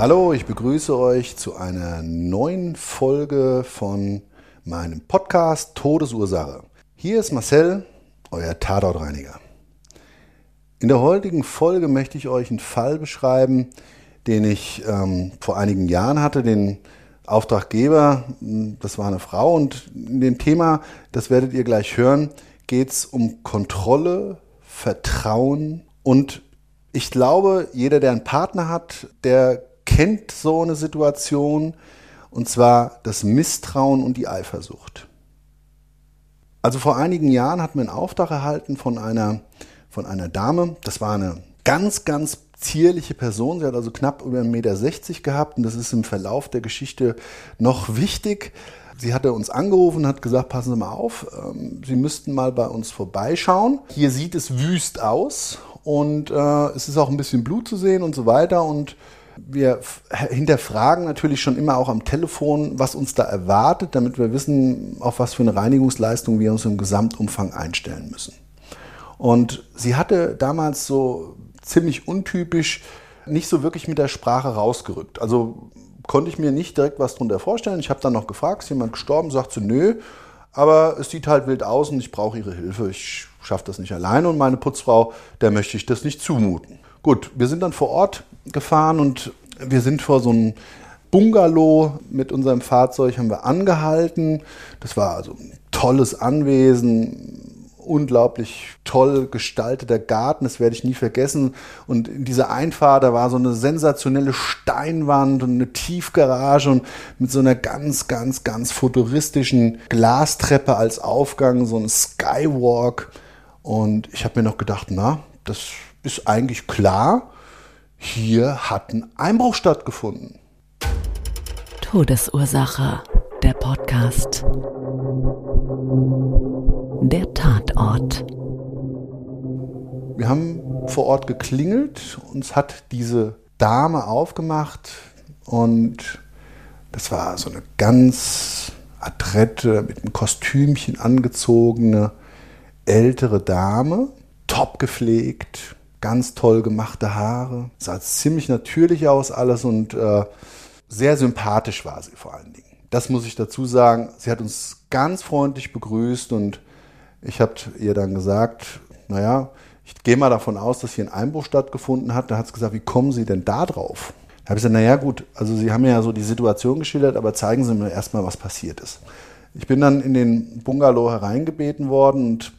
Hallo, ich begrüße euch zu einer neuen Folge von meinem Podcast Todesursache. Hier ist Marcel, euer Tatortreiniger. In der heutigen Folge möchte ich euch einen Fall beschreiben, den ich ähm, vor einigen Jahren hatte, den Auftraggeber, das war eine Frau und in dem Thema, das werdet ihr gleich hören, geht es um Kontrolle, Vertrauen und ich glaube, jeder, der einen Partner hat, der kennt so eine Situation, und zwar das Misstrauen und die Eifersucht. Also vor einigen Jahren hat man einen Auftrag erhalten von einer, von einer Dame. Das war eine ganz, ganz zierliche Person. Sie hat also knapp über 1,60 Meter gehabt und das ist im Verlauf der Geschichte noch wichtig. Sie hatte uns angerufen und hat gesagt, passen Sie mal auf, ähm, Sie müssten mal bei uns vorbeischauen. Hier sieht es wüst aus und äh, es ist auch ein bisschen Blut zu sehen und so weiter. Und wir hinterfragen natürlich schon immer auch am Telefon, was uns da erwartet, damit wir wissen, auf was für eine Reinigungsleistung wir uns im Gesamtumfang einstellen müssen. Und sie hatte damals so ziemlich untypisch nicht so wirklich mit der Sprache rausgerückt. Also konnte ich mir nicht direkt was drunter vorstellen. Ich habe dann noch gefragt, ist jemand gestorben? Sagt sie, nö, aber es sieht halt wild aus und ich brauche ihre Hilfe. Ich schaffe das nicht alleine und meine Putzfrau, der möchte ich das nicht zumuten. Gut, wir sind dann vor Ort gefahren und wir sind vor so einem Bungalow mit unserem Fahrzeug haben wir angehalten. Das war also ein tolles Anwesen, unglaublich toll gestalteter Garten, das werde ich nie vergessen. Und in dieser Einfahrt, da war so eine sensationelle Steinwand und eine Tiefgarage und mit so einer ganz, ganz, ganz futuristischen Glastreppe als Aufgang, so ein Skywalk. Und ich habe mir noch gedacht, na, das ist eigentlich klar, hier hat ein Einbruch stattgefunden. Todesursache, der Podcast. Der Tatort. Wir haben vor Ort geklingelt, uns hat diese Dame aufgemacht und das war so eine ganz adrette, mit einem Kostümchen angezogene ältere Dame, top gepflegt, ganz toll gemachte Haare, sah ziemlich natürlich aus alles und äh, sehr sympathisch war sie vor allen Dingen. Das muss ich dazu sagen. Sie hat uns ganz freundlich begrüßt und ich habe ihr dann gesagt, naja, ich gehe mal davon aus, dass hier ein Einbruch stattgefunden hat. Da hat sie gesagt, wie kommen Sie denn da drauf? Da habe ich gesagt, naja gut, also Sie haben ja so die Situation geschildert, aber zeigen Sie mir erstmal, was passiert ist. Ich bin dann in den Bungalow hereingebeten worden und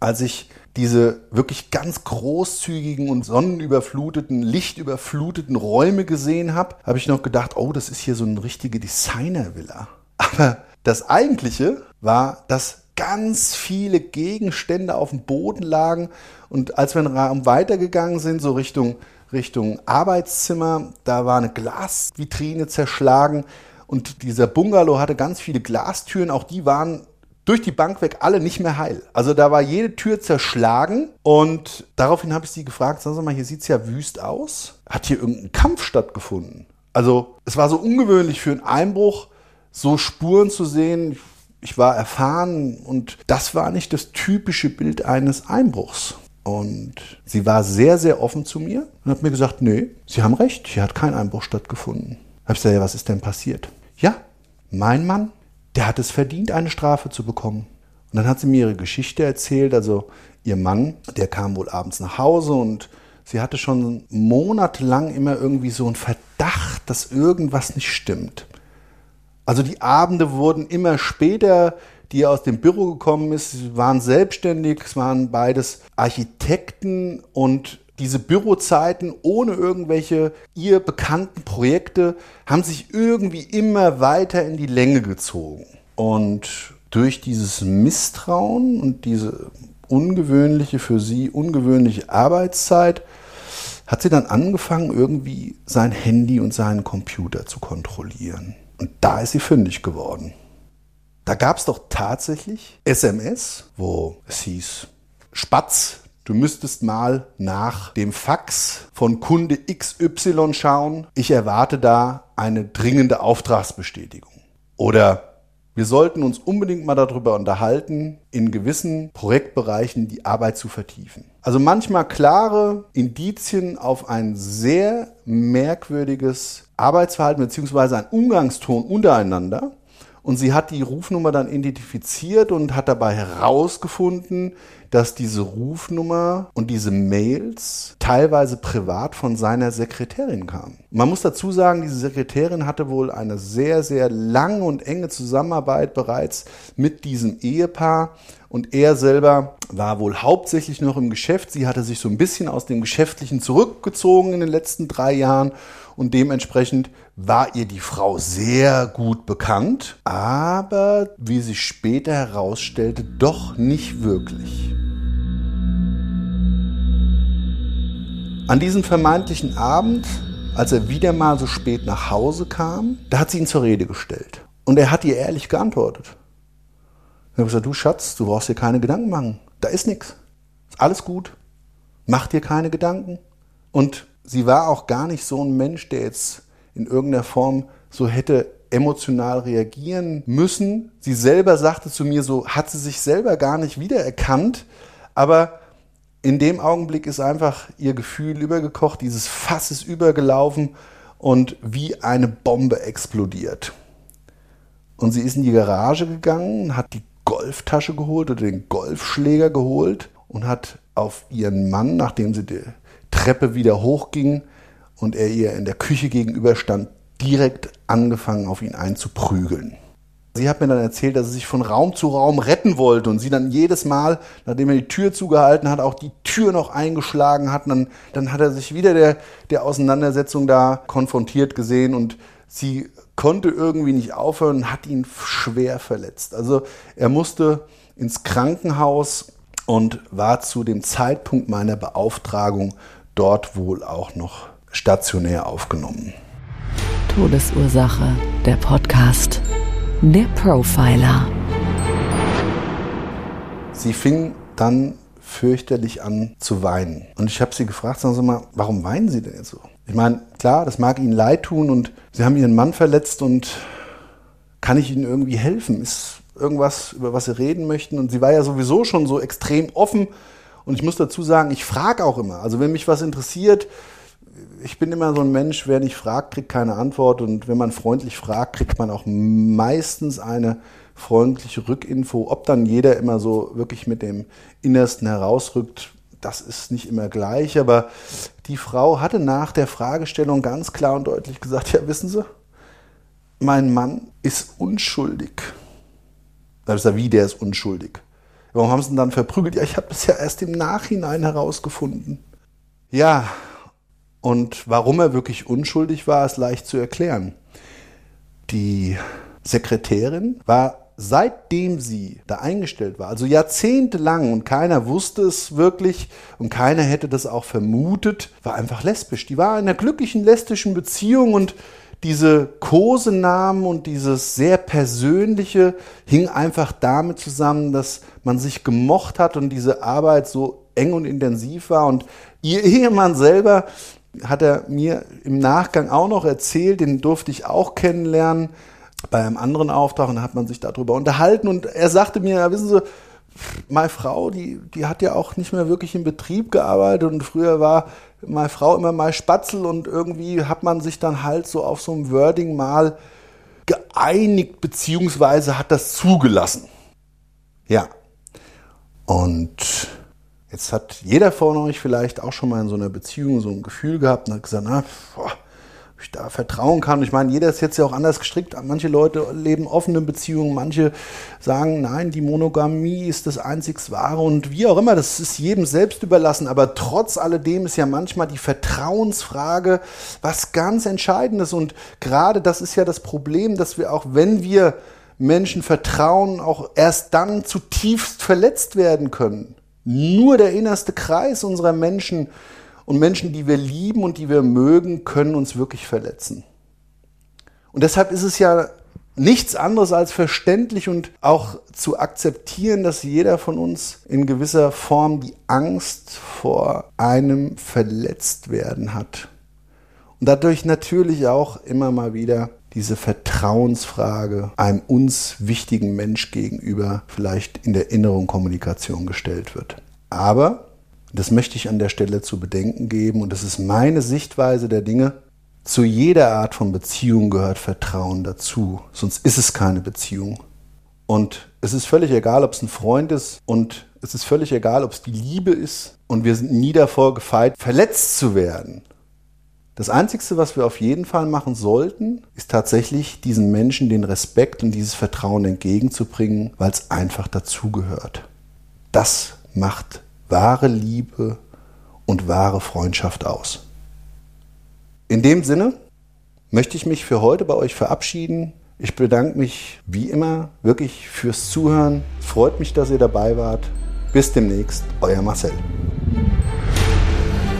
als ich diese wirklich ganz großzügigen und sonnenüberfluteten, lichtüberfluteten Räume gesehen habe, habe ich noch gedacht, oh, das ist hier so eine richtige Designer-Villa. Aber das Eigentliche war, dass ganz viele Gegenstände auf dem Boden lagen und als wir einen Raum weitergegangen sind, so Richtung, Richtung Arbeitszimmer, da war eine Glasvitrine zerschlagen und dieser Bungalow hatte ganz viele Glastüren, auch die waren durch die Bank weg alle nicht mehr heil. Also da war jede Tür zerschlagen und daraufhin habe ich sie gefragt, sagen Sie mal, hier sieht es ja wüst aus. Hat hier irgendein Kampf stattgefunden? Also es war so ungewöhnlich für einen Einbruch, so Spuren zu sehen. Ich war erfahren und das war nicht das typische Bild eines Einbruchs. Und sie war sehr, sehr offen zu mir und hat mir gesagt, nee, Sie haben recht, hier hat kein Einbruch stattgefunden. Da habe ich gesagt, ja, was ist denn passiert? Ja, mein Mann, der hat es verdient, eine Strafe zu bekommen. Und dann hat sie mir ihre Geschichte erzählt. Also ihr Mann, der kam wohl abends nach Hause und sie hatte schon monatelang immer irgendwie so einen Verdacht, dass irgendwas nicht stimmt. Also die Abende wurden immer später, die er aus dem Büro gekommen ist. Sie waren selbstständig, es waren beides Architekten und diese Bürozeiten ohne irgendwelche ihr bekannten Projekte haben sich irgendwie immer weiter in die Länge gezogen. Und durch dieses Misstrauen und diese ungewöhnliche, für sie ungewöhnliche Arbeitszeit hat sie dann angefangen, irgendwie sein Handy und seinen Computer zu kontrollieren. Und da ist sie fündig geworden. Da gab es doch tatsächlich SMS, wo es hieß, Spatz, du müsstest mal nach dem Fax von Kunde XY schauen. Ich erwarte da eine dringende Auftragsbestätigung. Oder wir sollten uns unbedingt mal darüber unterhalten, in gewissen Projektbereichen die Arbeit zu vertiefen. Also manchmal klare Indizien auf ein sehr merkwürdiges Arbeitsverhalten bzw. ein Umgangston untereinander. Und sie hat die Rufnummer dann identifiziert und hat dabei herausgefunden, dass diese Rufnummer und diese Mails teilweise privat von seiner Sekretärin kamen. Man muss dazu sagen, diese Sekretärin hatte wohl eine sehr, sehr lange und enge Zusammenarbeit bereits mit diesem Ehepaar und er selber war wohl hauptsächlich noch im Geschäft. Sie hatte sich so ein bisschen aus dem Geschäftlichen zurückgezogen in den letzten drei Jahren und dementsprechend war ihr die Frau sehr gut bekannt, aber wie sich später herausstellte, doch nicht wirklich. An diesem vermeintlichen Abend, als er wieder mal so spät nach Hause kam, da hat sie ihn zur Rede gestellt. Und er hat ihr ehrlich geantwortet. Er hat gesagt, du Schatz, du brauchst dir keine Gedanken machen. Da ist nichts. Ist alles gut. Mach dir keine Gedanken. Und sie war auch gar nicht so ein Mensch, der jetzt in irgendeiner Form so hätte emotional reagieren müssen. Sie selber sagte zu mir, so hat sie sich selber gar nicht wiedererkannt. Aber in dem Augenblick ist einfach ihr Gefühl übergekocht, dieses Fass ist übergelaufen und wie eine Bombe explodiert. Und sie ist in die Garage gegangen, hat die Golftasche geholt oder den Golfschläger geholt und hat auf ihren Mann, nachdem sie die Treppe wieder hochging und er ihr in der Küche gegenüberstand, direkt angefangen, auf ihn einzuprügeln. Sie hat mir dann erzählt, dass sie sich von Raum zu Raum retten wollte und sie dann jedes Mal, nachdem er die Tür zugehalten hat, auch die Tür noch eingeschlagen hat. Dann, dann hat er sich wieder der, der Auseinandersetzung da konfrontiert gesehen und sie konnte irgendwie nicht aufhören und hat ihn schwer verletzt. Also er musste ins Krankenhaus und war zu dem Zeitpunkt meiner Beauftragung dort wohl auch noch stationär aufgenommen. Todesursache, der Podcast. Der Profiler. Sie fing dann fürchterlich an zu weinen. Und ich habe sie gefragt, sagen Sie mal, warum weinen Sie denn jetzt so? Ich meine, klar, das mag Ihnen leid tun und Sie haben Ihren Mann verletzt und kann ich Ihnen irgendwie helfen? Ist irgendwas, über was Sie reden möchten? Und sie war ja sowieso schon so extrem offen. Und ich muss dazu sagen, ich frage auch immer. Also wenn mich was interessiert, ich bin immer so ein Mensch, wer nicht fragt, kriegt keine Antwort. Und wenn man freundlich fragt, kriegt man auch meistens eine freundliche Rückinfo. Ob dann jeder immer so wirklich mit dem Innersten herausrückt, das ist nicht immer gleich. Aber die Frau hatte nach der Fragestellung ganz klar und deutlich gesagt, ja, wissen Sie, mein Mann ist unschuldig. Da ist er, wie, der ist unschuldig. Warum haben sie ihn dann verprügelt? Ja, ich habe das ja erst im Nachhinein herausgefunden. Ja, und warum er wirklich unschuldig war, ist leicht zu erklären. Die Sekretärin war seitdem sie da eingestellt war, also jahrzehntelang und keiner wusste es wirklich und keiner hätte das auch vermutet, war einfach lesbisch. Die war in einer glücklichen lesbischen Beziehung und diese Kosenamen und dieses sehr persönliche hing einfach damit zusammen, dass man sich gemocht hat und diese Arbeit so eng und intensiv war und ihr Ehemann selber hat er mir im Nachgang auch noch erzählt, den durfte ich auch kennenlernen bei einem anderen Auftrag und da hat man sich darüber unterhalten und er sagte mir, ja, wissen Sie, meine Frau, die, die hat ja auch nicht mehr wirklich im Betrieb gearbeitet und früher war meine Frau immer mal Spatzel und irgendwie hat man sich dann halt so auf so einem Wording mal geeinigt beziehungsweise hat das zugelassen. Ja. Und jetzt hat jeder von euch vielleicht auch schon mal in so einer Beziehung so ein Gefühl gehabt und hat gesagt, na, boah, ich da vertrauen kann. Ich meine, jeder ist jetzt ja auch anders gestrickt. Manche Leute leben offene Beziehungen, manche sagen, nein, die Monogamie ist das einzig wahre und wie auch immer, das ist jedem selbst überlassen. Aber trotz alledem ist ja manchmal die Vertrauensfrage was ganz Entscheidendes. Und gerade das ist ja das Problem, dass wir auch, wenn wir Menschen vertrauen, auch erst dann zutiefst verletzt werden können. Nur der innerste Kreis unserer Menschen und Menschen, die wir lieben und die wir mögen, können uns wirklich verletzen. Und deshalb ist es ja nichts anderes als verständlich und auch zu akzeptieren, dass jeder von uns in gewisser Form die Angst vor einem Verletztwerden hat. Und dadurch natürlich auch immer mal wieder diese Vertrauensfrage einem uns wichtigen Mensch gegenüber vielleicht in der inneren Kommunikation gestellt wird. Aber das möchte ich an der Stelle zu bedenken geben und das ist meine Sichtweise der Dinge. Zu jeder Art von Beziehung gehört Vertrauen dazu, sonst ist es keine Beziehung. Und es ist völlig egal, ob es ein Freund ist und es ist völlig egal, ob es die Liebe ist und wir sind nie davor gefeit, verletzt zu werden. Das Einzige, was wir auf jeden Fall machen sollten, ist tatsächlich diesen Menschen den Respekt und dieses Vertrauen entgegenzubringen, weil es einfach dazugehört. Das macht wahre Liebe und wahre Freundschaft aus. In dem Sinne möchte ich mich für heute bei euch verabschieden. Ich bedanke mich wie immer wirklich fürs Zuhören. Freut mich, dass ihr dabei wart. Bis demnächst, euer Marcel.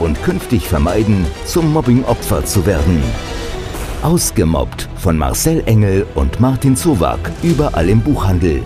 und künftig vermeiden, zum Mobbingopfer zu werden. Ausgemobbt von Marcel Engel und Martin Zowak, überall im Buchhandel.